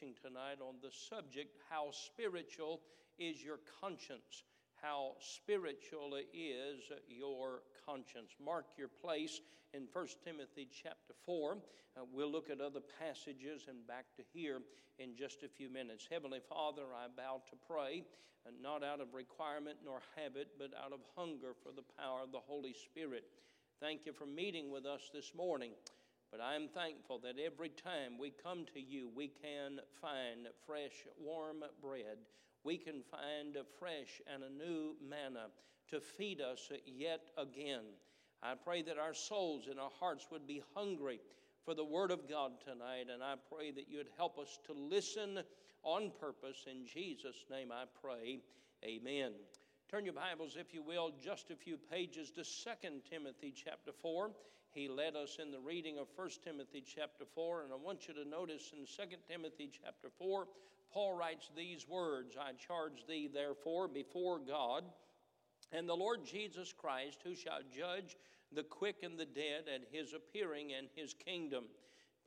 tonight on the subject how spiritual is your conscience? How spiritual is your conscience? Mark your place in 1 timothy chapter 4 uh, we'll look at other passages and back to here in just a few minutes. Heavenly father i bow to pray uh, not out of requirement nor habit but out of hunger for the power of the holy spirit. Thank you for meeting with us this morning but I am thankful that every time we come to you, we can find fresh, warm bread. We can find a fresh and a new manna to feed us yet again. I pray that our souls and our hearts would be hungry for the Word of God tonight, and I pray that you'd help us to listen on purpose. In Jesus' name I pray. Amen. Turn your Bibles, if you will, just a few pages to 2 Timothy chapter 4. He led us in the reading of 1 Timothy chapter 4, and I want you to notice in 2 Timothy chapter 4, Paul writes these words I charge thee, therefore, before God and the Lord Jesus Christ, who shall judge the quick and the dead at his appearing and his kingdom.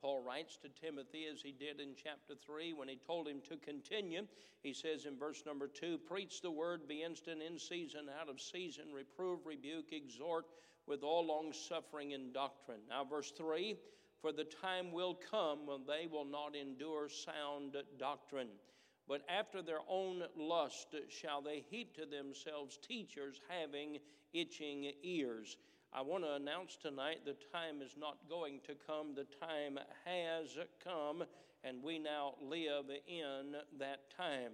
Paul writes to Timothy as he did in chapter 3 when he told him to continue. He says in verse number 2 Preach the word, be instant in season, out of season, reprove, rebuke, exhort with all long suffering and doctrine. Now, verse 3 For the time will come when they will not endure sound doctrine, but after their own lust shall they heap to themselves teachers having itching ears. I want to announce tonight the time is not going to come, the time has come, and we now live in that time.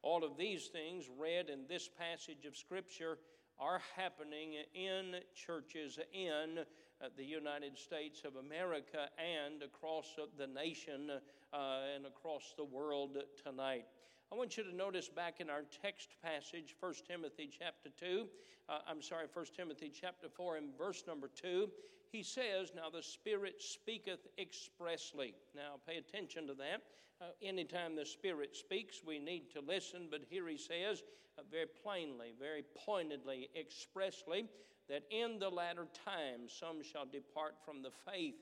All of these things read in this passage of Scripture are happening in churches in uh, the United States of America and across the nation uh, and across the world tonight. I want you to notice back in our text passage, 1 Timothy chapter 2, uh, I'm sorry, 1 Timothy chapter 4 and verse number 2, he says, Now the Spirit speaketh expressly. Now pay attention to that. Uh, anytime the Spirit speaks, we need to listen, but here he says uh, very plainly, very pointedly, expressly, that in the latter times some shall depart from the faith,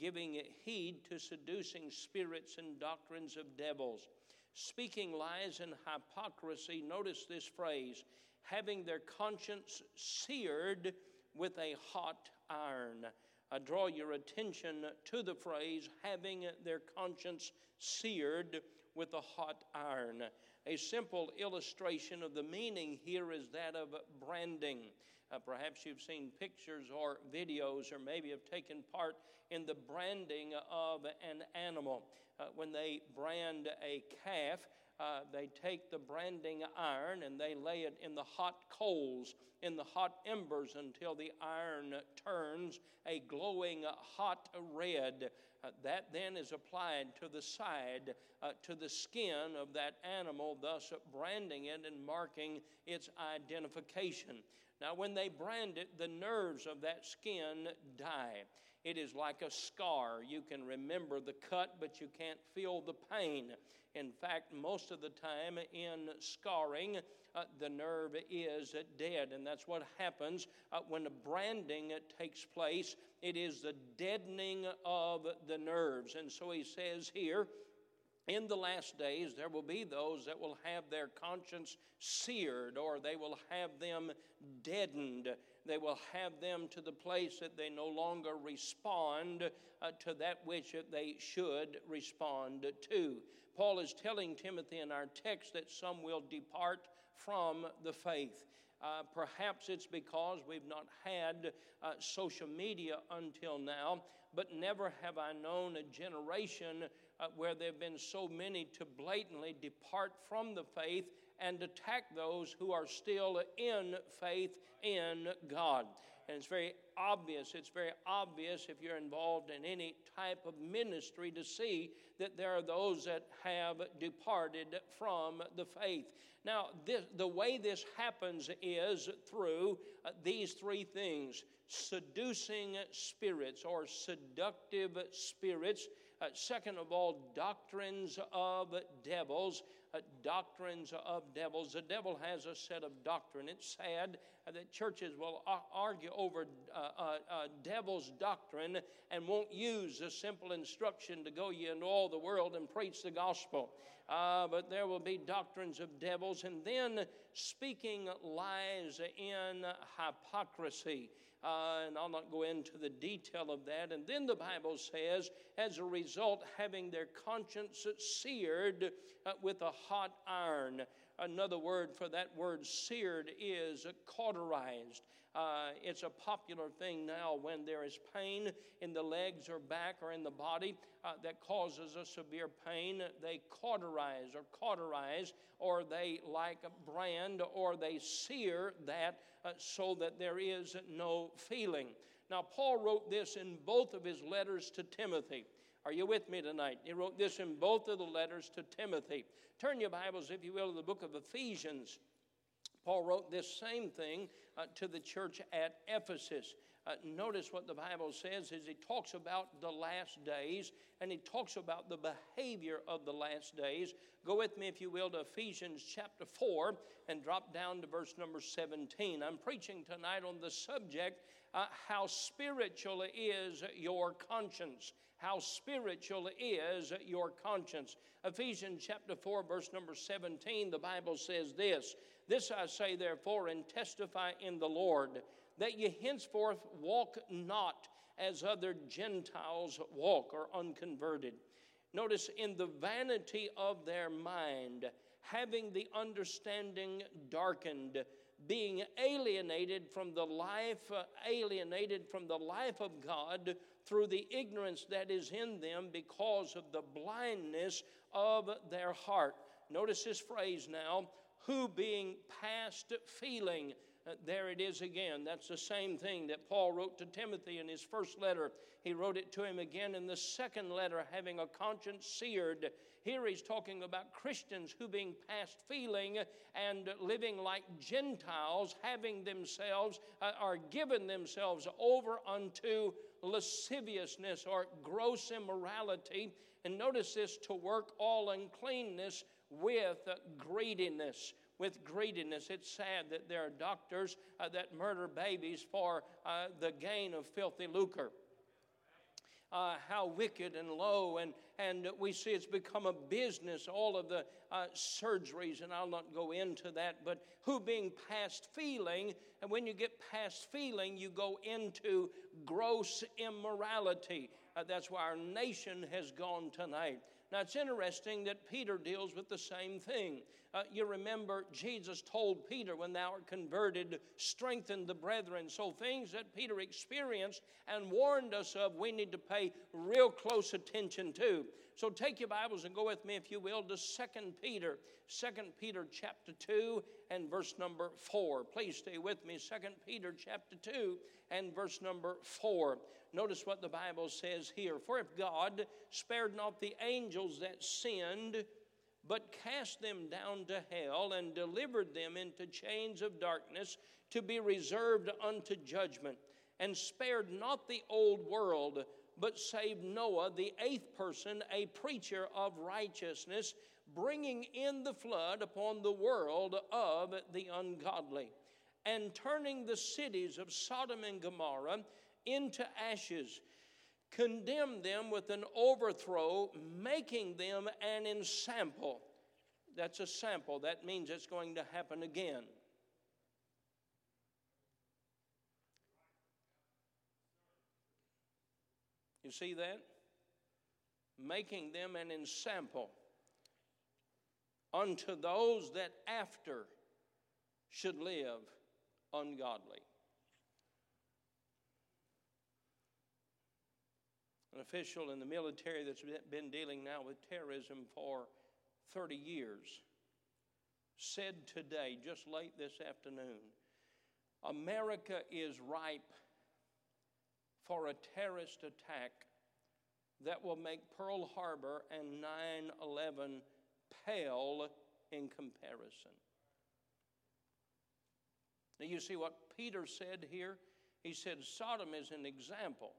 giving heed to seducing spirits and doctrines of devils, speaking lies and hypocrisy. Notice this phrase having their conscience seared with a hot iron. I draw your attention to the phrase having their conscience seared with a hot iron. A simple illustration of the meaning here is that of branding. Uh, perhaps you've seen pictures or videos, or maybe have taken part in the branding of an animal. Uh, when they brand a calf, uh, they take the branding iron and they lay it in the hot coals, in the hot embers until the iron turns a glowing hot red. Uh, that then is applied to the side, uh, to the skin of that animal, thus branding it and marking its identification. Now, when they brand it, the nerves of that skin die. It is like a scar. You can remember the cut, but you can't feel the pain. In fact, most of the time in scarring, uh, the nerve is dead, and that's what happens uh, when the branding takes place. It is the deadening of the nerves. And so he says here, in the last days, there will be those that will have their conscience seared, or they will have them deadened. They will have them to the place that they no longer respond uh, to that which they should respond to. Paul is telling Timothy in our text that some will depart from the faith. Uh, perhaps it's because we've not had uh, social media until now, but never have I known a generation uh, where there have been so many to blatantly depart from the faith and attack those who are still in faith in God. And it's very obvious, it's very obvious if you're involved in any type of ministry to see that there are those that have departed from the faith. Now, this, the way this happens is through uh, these three things seducing spirits or seductive spirits. Uh, second of all, doctrines of devils. Uh, doctrines of devils. The devil has a set of doctrine. It's sad that churches will argue over uh, devil's doctrine and won't use a simple instruction to go ye into all the world and preach the gospel. Uh, but there will be doctrines of devils, and then speaking lies in hypocrisy. Uh, and I'll not go into the detail of that. And then the Bible says, as a result, having their conscience seared uh, with a hot iron. Another word for that word seared is cauterized. Uh, it's a popular thing now when there is pain in the legs or back or in the body uh, that causes a severe pain. They cauterize or cauterize, or they like a brand, or they sear that uh, so that there is no feeling. Now, Paul wrote this in both of his letters to Timothy. Are you with me tonight? He wrote this in both of the letters to Timothy. Turn your Bibles, if you will, to the book of Ephesians. Paul wrote this same thing uh, to the church at Ephesus. Uh, notice what the Bible says is he talks about the last days and he talks about the behavior of the last days. Go with me, if you will, to Ephesians chapter 4 and drop down to verse number 17. I'm preaching tonight on the subject uh, how spiritual is your conscience. How spiritual is your conscience. Ephesians chapter 4, verse number 17, the Bible says this This I say, therefore, and testify in the Lord that ye henceforth walk not as other Gentiles walk or unconverted. Notice, in the vanity of their mind, having the understanding darkened, being alienated from the life, uh, alienated from the life of God through the ignorance that is in them because of the blindness of their heart. Notice this phrase now, who being past feeling uh, there it is again. That's the same thing that Paul wrote to Timothy in his first letter. He wrote it to him again in the second letter, having a conscience seared. Here he's talking about Christians who, being past feeling and living like Gentiles, having themselves uh, are given themselves over unto lasciviousness or gross immorality. And notice this to work all uncleanness with greediness with greediness. It's sad that there are doctors uh, that murder babies for uh, the gain of filthy lucre. Uh, how wicked and low, and, and we see it's become a business, all of the uh, surgeries, and I'll not go into that, but who being past feeling, and when you get past feeling, you go into gross immorality. Uh, that's why our nation has gone tonight. Now, it's interesting that Peter deals with the same thing. Uh, you remember Jesus told Peter, when thou art converted, strengthen the brethren. So, things that Peter experienced and warned us of, we need to pay real close attention to. So, take your Bibles and go with me, if you will, to 2 Peter, 2 Peter chapter 2 and verse number 4. Please stay with me, 2 Peter chapter 2 and verse number 4. Notice what the Bible says here. For if God spared not the angels that sinned, but cast them down to hell and delivered them into chains of darkness to be reserved unto judgment, and spared not the old world, but saved Noah, the eighth person, a preacher of righteousness, bringing in the flood upon the world of the ungodly, and turning the cities of Sodom and Gomorrah into ashes, condemned them with an overthrow, making them an ensample. That's a sample. That means it's going to happen again. You see that? Making them an ensample unto those that after should live ungodly. an official in the military that's been dealing now with terrorism for 30 years, said today, just late this afternoon, America is ripe for a terrorist attack that will make Pearl Harbor and 9 11 pale in comparison. Now, you see what Peter said here? He said Sodom is an example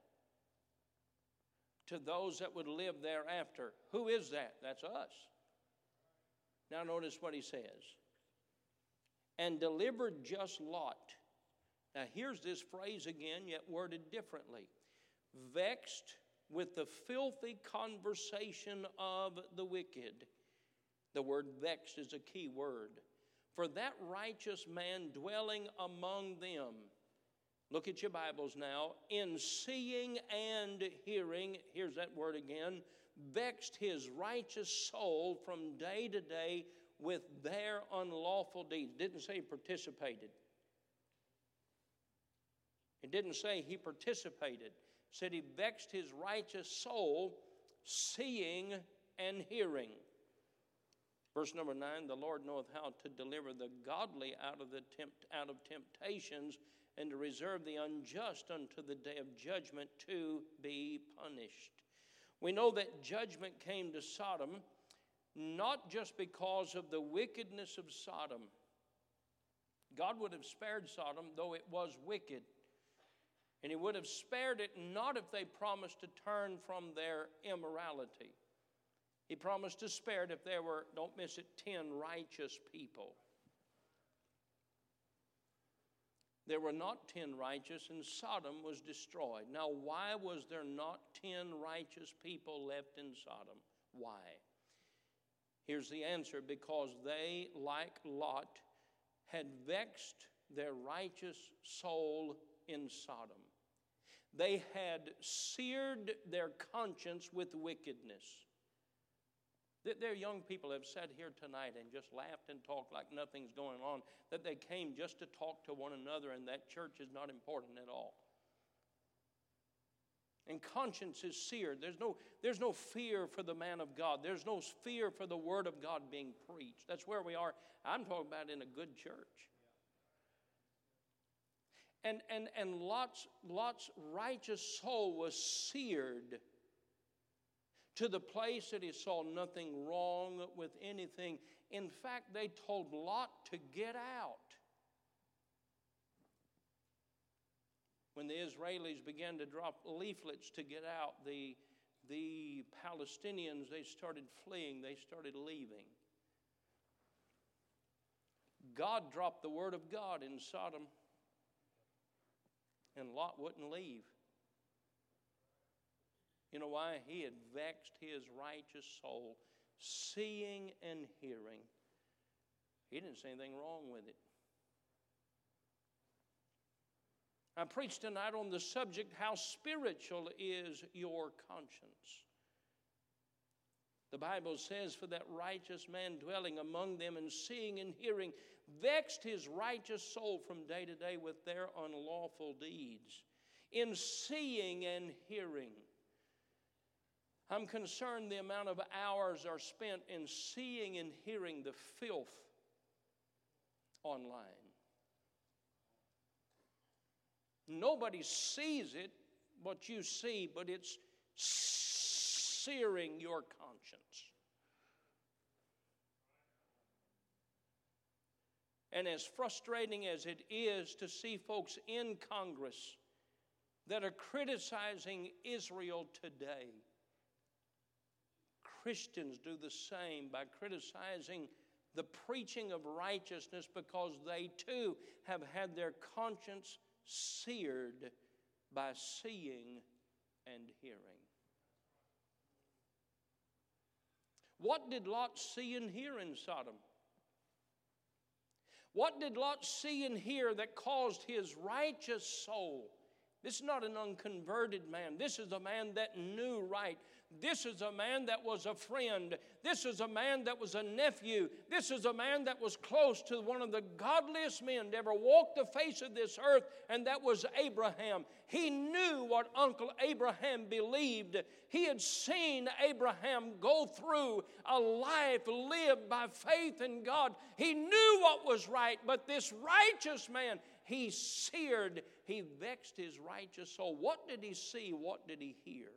to those that would live thereafter. Who is that? That's us. Now, notice what he says. And delivered just Lot. Now, here's this phrase again, yet worded differently vexed with the filthy conversation of the wicked. The word vexed is a key word. For that righteous man dwelling among them, look at your Bibles now, in seeing and hearing, here's that word again, vexed his righteous soul from day to day with their unlawful deeds. Didn't say participated. It didn't say he participated said he vexed his righteous soul, seeing and hearing. Verse number nine the Lord knoweth how to deliver the godly out of, the tempt, out of temptations and to reserve the unjust unto the day of judgment to be punished. We know that judgment came to Sodom not just because of the wickedness of Sodom. God would have spared Sodom, though it was wicked. And he would have spared it not if they promised to turn from their immorality. He promised to spare it if there were, don't miss it, 10 righteous people. There were not 10 righteous, and Sodom was destroyed. Now, why was there not 10 righteous people left in Sodom? Why? Here's the answer because they, like Lot, had vexed their righteous soul in Sodom. They had seared their conscience with wickedness. That Their young people have sat here tonight and just laughed and talked like nothing's going on, that they came just to talk to one another and that church is not important at all. And conscience is seared. There's no, there's no fear for the man of God. There's no fear for the word of God being preached. That's where we are. I'm talking about in a good church. And, and, and Lot's, Lot's righteous soul was seared to the place that he saw nothing wrong with anything. In fact, they told Lot to get out. When the Israelis began to drop leaflets to get out, the, the Palestinians, they started fleeing, they started leaving. God dropped the word of God in Sodom and Lot wouldn't leave. You know why? He had vexed his righteous soul, seeing and hearing. He didn't see anything wrong with it. I preached tonight on the subject how spiritual is your conscience. The Bible says, For that righteous man dwelling among them and seeing and hearing vexed his righteous soul from day to day with their unlawful deeds. In seeing and hearing, I'm concerned the amount of hours are spent in seeing and hearing the filth online. Nobody sees it, what you see, but it's searing your conscience. And as frustrating as it is to see folks in Congress that are criticizing Israel today, Christians do the same by criticizing the preaching of righteousness because they too have had their conscience seared by seeing and hearing. What did Lot see and hear in Sodom? What did Lot see and hear that caused his righteous soul? This is not an unconverted man. This is a man that knew right. This is a man that was a friend. This is a man that was a nephew. This is a man that was close to one of the godliest men to ever walk the face of this earth, and that was Abraham. He knew what Uncle Abraham believed. He had seen Abraham go through a life lived by faith in God. He knew what was right, but this righteous man, he seared, he vexed his righteous soul. What did he see? What did he hear?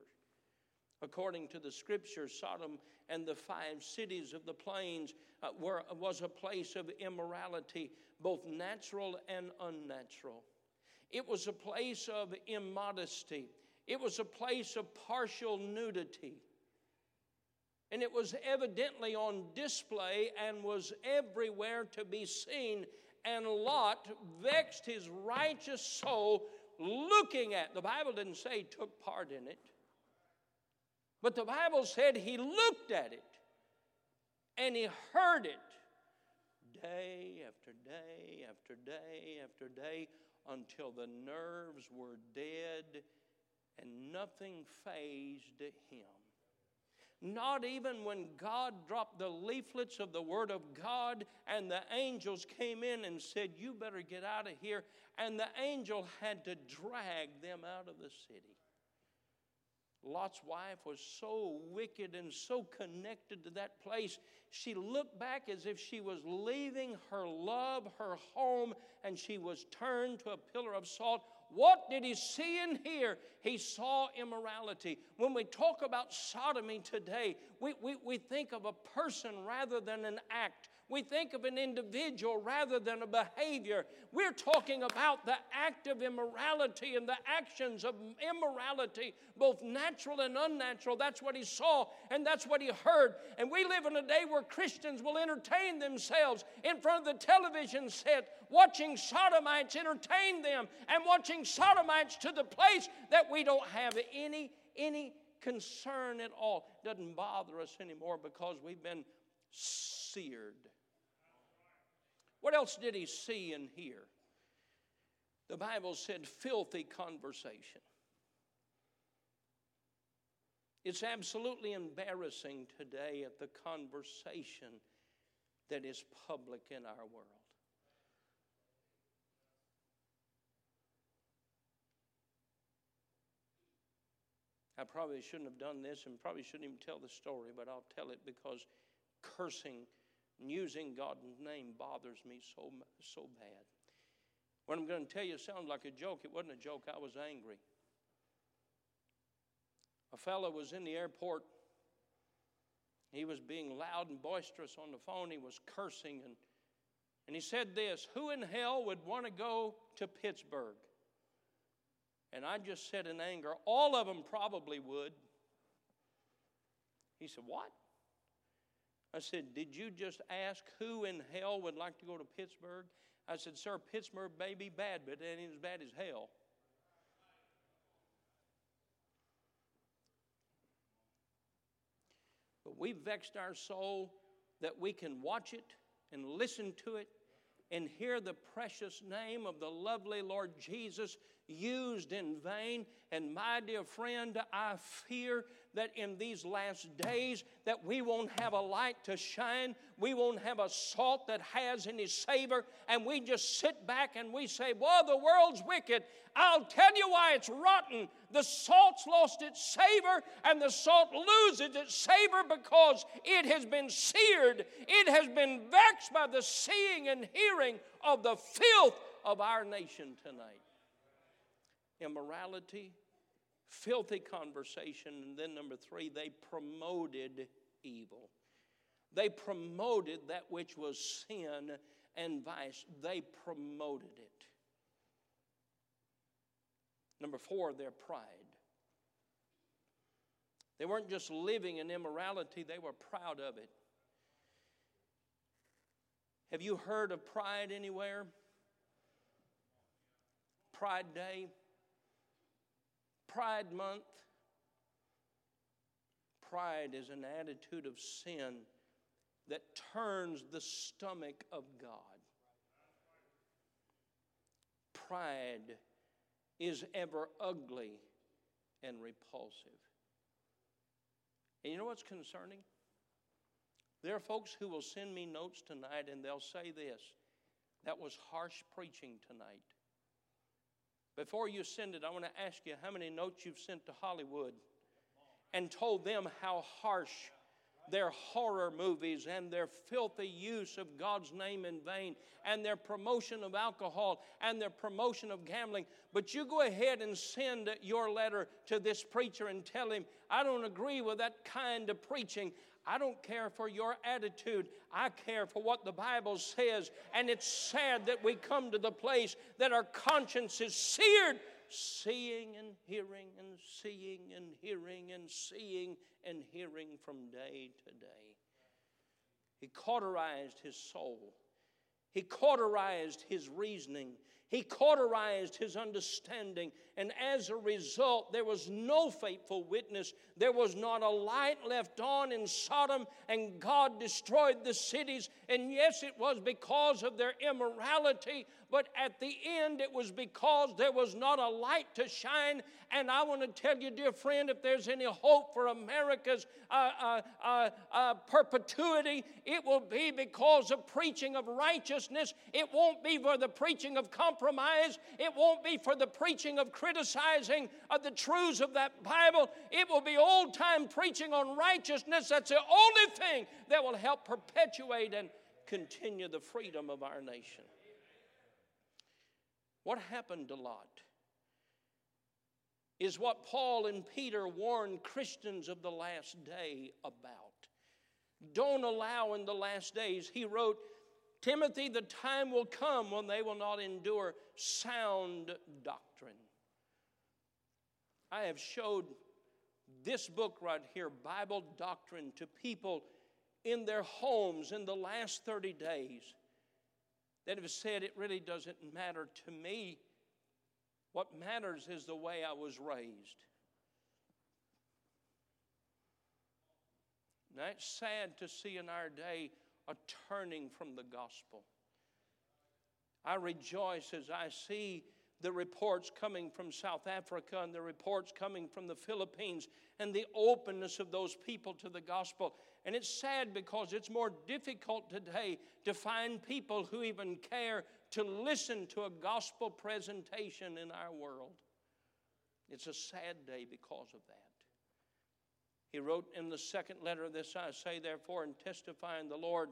According to the scripture, Sodom and the five cities of the plains uh, were, was a place of immorality, both natural and unnatural. It was a place of immodesty. It was a place of partial nudity. and it was evidently on display and was everywhere to be seen. And Lot vexed his righteous soul looking at. The Bible didn't say he took part in it, but the Bible said he looked at it and he heard it day after day after day after day until the nerves were dead and nothing fazed him. Not even when God dropped the leaflets of the Word of God and the angels came in and said, You better get out of here. And the angel had to drag them out of the city. Lot's wife was so wicked and so connected to that place. She looked back as if she was leaving her love, her home, and she was turned to a pillar of salt. What did he see and hear? He saw immorality. When we talk about sodomy today, we, we, we think of a person rather than an act. We think of an individual rather than a behavior. We're talking about the act of immorality and the actions of immorality, both natural and unnatural. That's what he saw and that's what he heard. And we live in a day where Christians will entertain themselves in front of the television set, watching sodomites entertain them and watching sodomites to the place that we don't have any, any concern at all. Doesn't bother us anymore because we've been seared. What else did he see and hear? The Bible said filthy conversation. It's absolutely embarrassing today at the conversation that is public in our world. I probably shouldn't have done this and probably shouldn't even tell the story, but I'll tell it because cursing and using God's name bothers me so, so bad. What I'm going to tell you sounds like a joke. It wasn't a joke, I was angry. A fellow was in the airport. He was being loud and boisterous on the phone. He was cursing. And, and he said this Who in hell would want to go to Pittsburgh? And I just said in anger, All of them probably would. He said, What? I said, Did you just ask who in hell would like to go to Pittsburgh? I said, Sir, Pittsburgh may be bad, but it ain't as bad as hell. We've vexed our soul that we can watch it and listen to it and hear the precious name of the lovely Lord Jesus used in vain. And my dear friend, I fear that in these last days that we won't have a light to shine. We won't have a salt that has any savor. And we just sit back and we say well the world's wicked. I'll tell you why it's rotten. The salt's lost its savor and the salt loses its savor because it has been seared. It has been vexed by the seeing and hearing of the filth of our nation tonight immorality filthy conversation. And then, number three, they promoted evil. They promoted that which was sin and vice, they promoted it. Number four, their pride. They weren't just living in immorality, they were proud of it. Have you heard of pride anywhere? Pride Day? Pride Month. Pride is an attitude of sin that turns the stomach of God. Pride is ever ugly and repulsive. And you know what's concerning? There are folks who will send me notes tonight and they'll say this that was harsh preaching tonight. Before you send it, I want to ask you how many notes you've sent to Hollywood and told them how harsh their horror movies and their filthy use of God's name in vain and their promotion of alcohol and their promotion of gambling. But you go ahead and send your letter to this preacher and tell him, I don't agree with that kind of preaching. I don't care for your attitude. I care for what the Bible says. And it's sad that we come to the place that our conscience is seared seeing and hearing and seeing and hearing and seeing and hearing from day to day. He cauterized his soul. He cauterized his reasoning. He cauterized his understanding. And as a result, there was no faithful witness. There was not a light left on in Sodom, and God destroyed the cities. And yes, it was because of their immorality, but at the end, it was because there was not a light to shine. And I want to tell you, dear friend, if there's any hope for America's uh, uh, uh, uh perpetuity, it will be because of preaching of righteousness. It won't be for the preaching of compromise. It won't be for the preaching of criticizing of the truths of that Bible. It will be old time preaching on righteousness. That's the only thing that will help perpetuate and continue the freedom of our nation. What happened to Lot? Is what Paul and Peter warned Christians of the last day about. Don't allow in the last days, he wrote, Timothy, the time will come when they will not endure sound doctrine. I have showed this book right here, Bible Doctrine, to people in their homes in the last 30 days that have said it really doesn't matter to me. What matters is the way I was raised. Now, it's sad to see in our day a turning from the gospel. I rejoice as I see the reports coming from South Africa and the reports coming from the Philippines and the openness of those people to the gospel. And it's sad because it's more difficult today to find people who even care to listen to a gospel presentation in our world. It's a sad day because of that. He wrote in the second letter of this I say, therefore, and testify in the Lord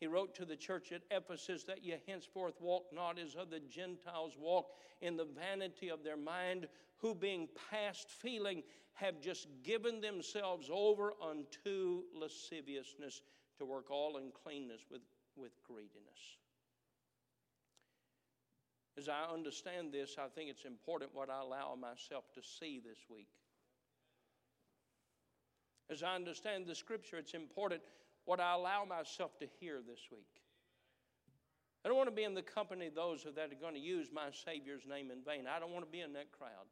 he wrote to the church at Ephesus that ye henceforth walk not as other Gentiles walk in the vanity of their mind, who being past feeling have just given themselves over unto lasciviousness to work all uncleanness with, with greediness. As I understand this, I think it's important what I allow myself to see this week. As I understand the scripture, it's important what I allow myself to hear this week. I don't want to be in the company of those that are going to use my Savior's name in vain. I don't want to be in that crowd.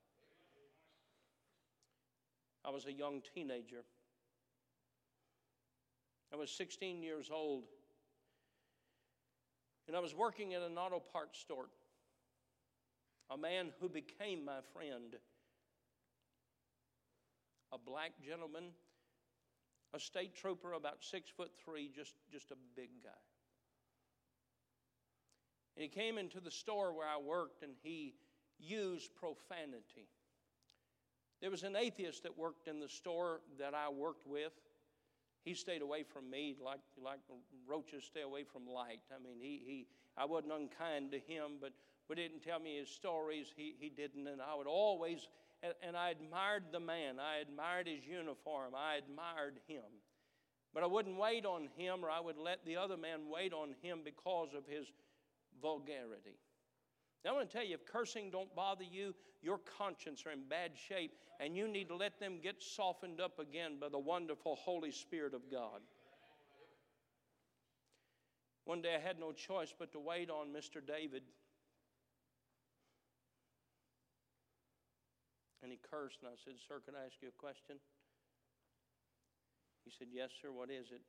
I was a young teenager. I was 16 years old. And I was working at an auto parts store. A man who became my friend, a black gentleman a state trooper about six foot three, just, just a big guy. And he came into the store where I worked and he used profanity. There was an atheist that worked in the store that I worked with. He stayed away from me like, like roaches stay away from light. I mean, he, he, I wasn't unkind to him, but, but didn't tell me his stories. He, he didn't. And I would always and, and I admired the man. I admired his uniform. I admired him. But I wouldn't wait on him, or I would let the other man wait on him because of his vulgarity. Now, I want to tell you if cursing don't bother you, your conscience are in bad shape, and you need to let them get softened up again by the wonderful Holy Spirit of God. One day I had no choice but to wait on Mr. David And he cursed, and I said, Sir, can I ask you a question? He said, Yes, sir, what is it?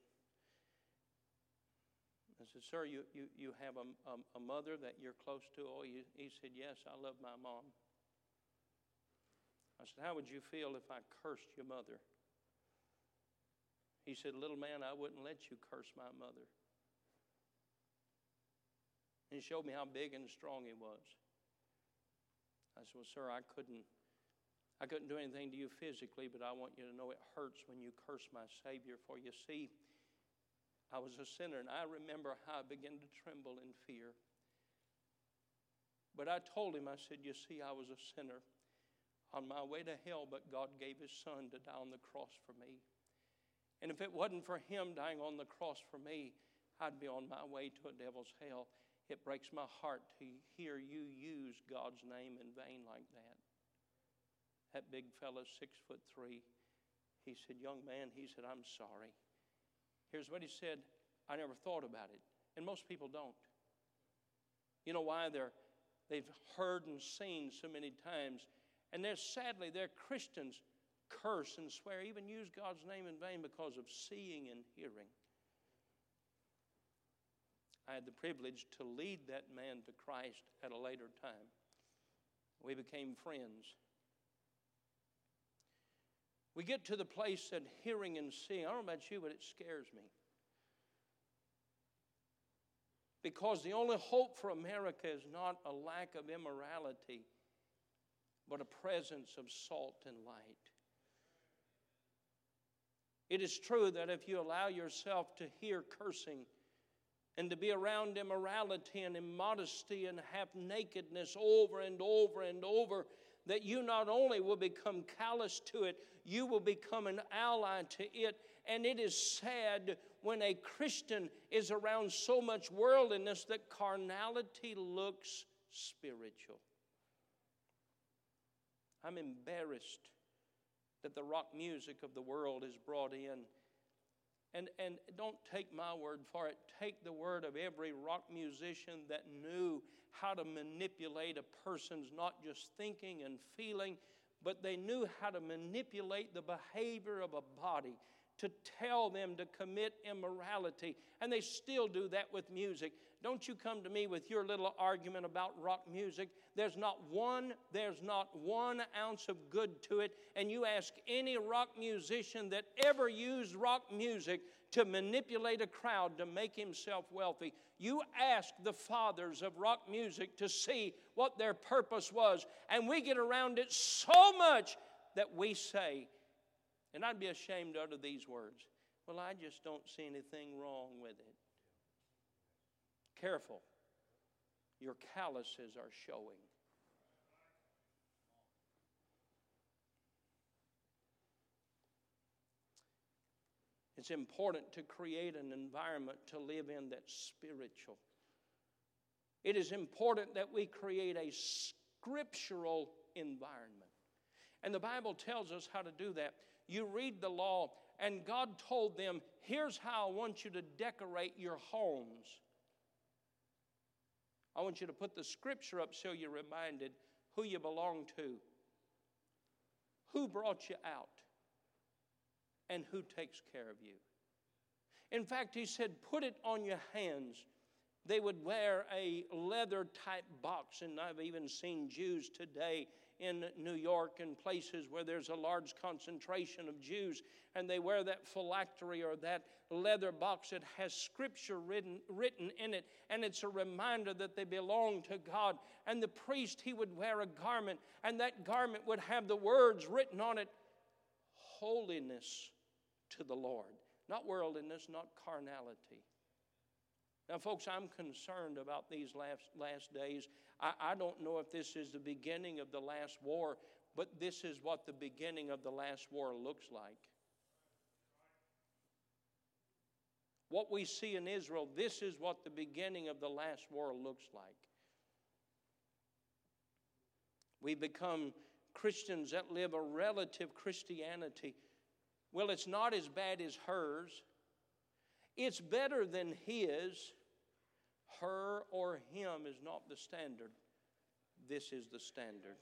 I said, Sir, you, you, you have a, a, a mother that you're close to? Oh, he, he said, Yes, I love my mom. I said, How would you feel if I cursed your mother? He said, Little man, I wouldn't let you curse my mother. And he showed me how big and strong he was. I said, Well, sir, I couldn't I couldn't do anything to you physically, but I want you to know it hurts when you curse my Savior. For you see, I was a sinner, and I remember how I began to tremble in fear. But I told him, I said, You see, I was a sinner on my way to hell, but God gave His Son to die on the cross for me. And if it wasn't for Him dying on the cross for me, I'd be on my way to a devil's hell. It breaks my heart to hear you use God's name in vain like that. That big fellow, six foot three, he said, Young man, he said, I'm sorry. Here's what he said I never thought about it. And most people don't. You know why? They're, they've heard and seen so many times. And they're sadly, they're Christians curse and swear, even use God's name in vain because of seeing and hearing. I had the privilege to lead that man to Christ at a later time. We became friends. We get to the place that hearing and seeing, I don't know about you, but it scares me. Because the only hope for America is not a lack of immorality, but a presence of salt and light. It is true that if you allow yourself to hear cursing, and to be around immorality and immodesty and half nakedness over and over and over, that you not only will become callous to it, you will become an ally to it. And it is sad when a Christian is around so much worldliness that carnality looks spiritual. I'm embarrassed that the rock music of the world is brought in and, and don't take my word for it. Take the word of every rock musician that knew how to manipulate a person's not just thinking and feeling, but they knew how to manipulate the behavior of a body to tell them to commit immorality. And they still do that with music. Don't you come to me with your little argument about rock music. There's not one, there's not one ounce of good to it. And you ask any rock musician that ever used rock music to manipulate a crowd to make himself wealthy. You ask the fathers of rock music to see what their purpose was. And we get around it so much that we say, and I'd be ashamed to utter these words. Well, I just don't see anything wrong with it. Careful. Your calluses are showing. It's important to create an environment to live in that's spiritual. It is important that we create a scriptural environment. And the Bible tells us how to do that you read the law, and God told them, Here's how I want you to decorate your homes. I want you to put the scripture up so you're reminded who you belong to, who brought you out, and who takes care of you. In fact, he said, Put it on your hands. They would wear a leather type box, and I've even seen Jews today in New York and places where there's a large concentration of Jews, and they wear that phylactery or that leather box that has scripture written, written in it, and it's a reminder that they belong to God. And the priest, he would wear a garment, and that garment would have the words written on it holiness to the Lord. Not worldliness, not carnality. Now, folks, I'm concerned about these last, last days. I, I don't know if this is the beginning of the last war, but this is what the beginning of the last war looks like. What we see in Israel, this is what the beginning of the last war looks like. We become Christians that live a relative Christianity. Well, it's not as bad as hers. It's better than his. Her or him is not the standard. This is the standard.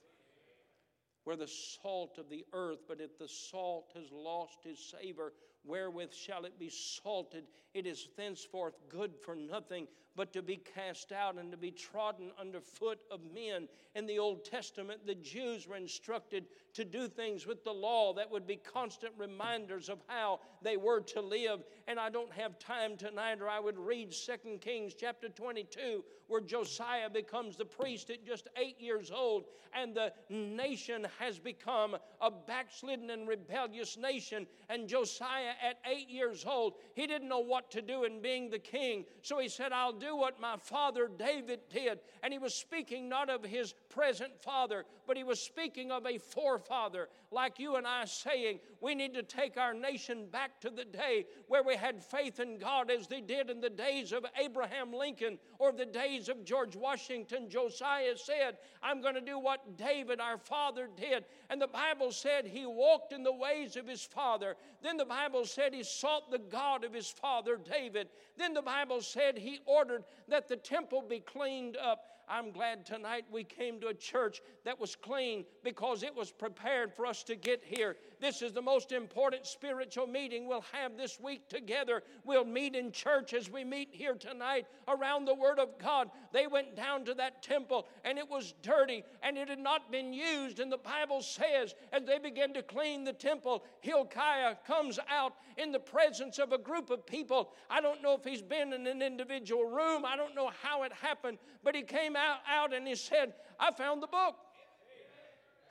We're the salt of the earth, but if the salt has lost his savor, wherewith shall it be salted? It is thenceforth good for nothing but to be cast out and to be trodden underfoot of men. In the Old Testament, the Jews were instructed to do things with the law that would be constant reminders of how they were to live. And I don't have time tonight, or I would read 2 Kings chapter 22, where Josiah becomes the priest at just eight years old, and the nation has become a backslidden and rebellious nation. And Josiah at eight years old, he didn't know what to do in being the king. So he said, I'll do what my father David did. And he was speaking not of his present father, but he was speaking of a forefather, like you and I, saying, We need to take our nation back to the day where we had faith in God as they did in the days of Abraham Lincoln or the days of George Washington. Josiah said, I'm going to do what David, our father, did. And the Bible said he walked in the ways of his father. Then the Bible said he sought the God of his father, David. Then the Bible said he ordered that the temple be cleaned up. I'm glad tonight we came to a church that was clean because it was prepared for us to get here. This is the most important spiritual meeting we'll have this week together. We'll meet in church as we meet here tonight around the Word of God. They went down to that temple and it was dirty and it had not been used. And the Bible says, as they began to clean the temple, Hilkiah comes out in the presence of a group of people. I don't know if he's been in an individual room, I don't know how it happened, but he came out, out and he said, I found the book.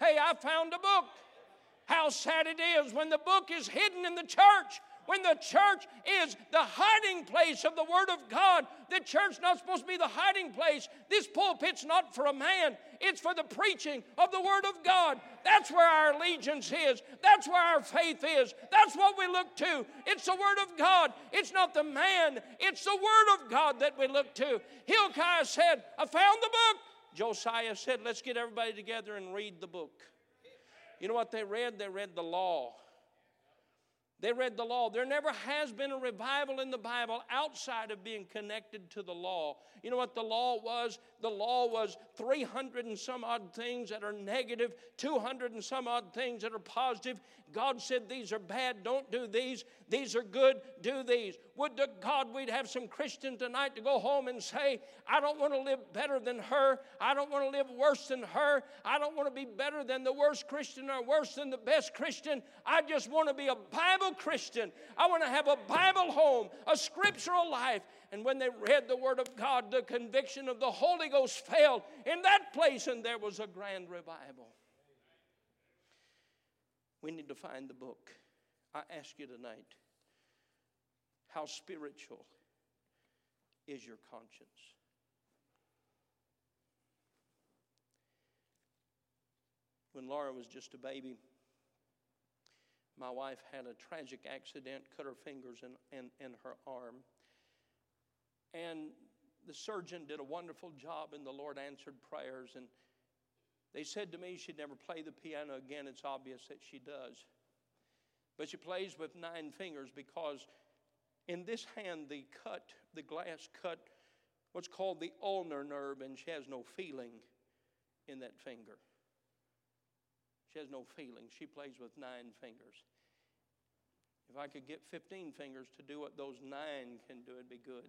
Hey, I found a book. How sad it is when the book is hidden in the church. When the church is the hiding place of the Word of God, the church not supposed to be the hiding place. This pulpit's not for a man, it's for the preaching of the Word of God. That's where our allegiance is. That's where our faith is. That's what we look to. It's the Word of God. It's not the man, it's the Word of God that we look to. Hilkiah said, I found the book. Josiah said, Let's get everybody together and read the book. You know what they read? They read the law. They read the law. There never has been a revival in the Bible outside of being connected to the law. You know what the law was? The law was 300 and some odd things that are negative, 200 and some odd things that are positive. God said these are bad, don't do these. These are good, do these. Would to God we'd have some Christians tonight to go home and say, I don't want to live better than her. I don't want to live worse than her. I don't want to be better than the worst Christian or worse than the best Christian. I just want to be a Bible Christian. I want to have a Bible home, a scriptural life. And when they read the Word of God, the conviction of the Holy Ghost fell in that place, and there was a grand revival. We need to find the book. I ask you tonight how spiritual is your conscience? When Laura was just a baby, my wife had a tragic accident, cut her fingers and, and, and her arm. And the surgeon did a wonderful job, and the Lord answered prayers. And they said to me she'd never play the piano again. It's obvious that she does. But she plays with nine fingers because in this hand, the cut, the glass cut what's called the ulnar nerve, and she has no feeling in that finger. She has no feeling. She plays with nine fingers. If I could get 15 fingers to do what those nine can do, it'd be good.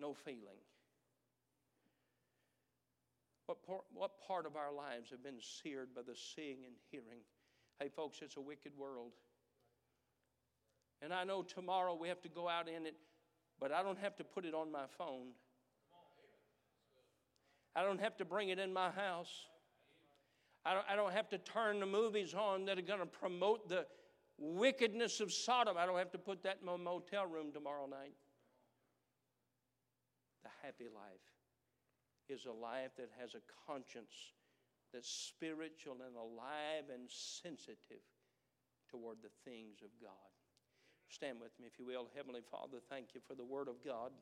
No feeling. What part, what part of our lives have been seared by the seeing and hearing? Hey, folks, it's a wicked world. And I know tomorrow we have to go out in it, but I don't have to put it on my phone. I don't have to bring it in my house. I don't, I don't have to turn the movies on that are going to promote the wickedness of Sodom. I don't have to put that in my motel room tomorrow night. The happy life is a life that has a conscience that's spiritual and alive and sensitive toward the things of God. Stand with me, if you will. Heavenly Father, thank you for the Word of God.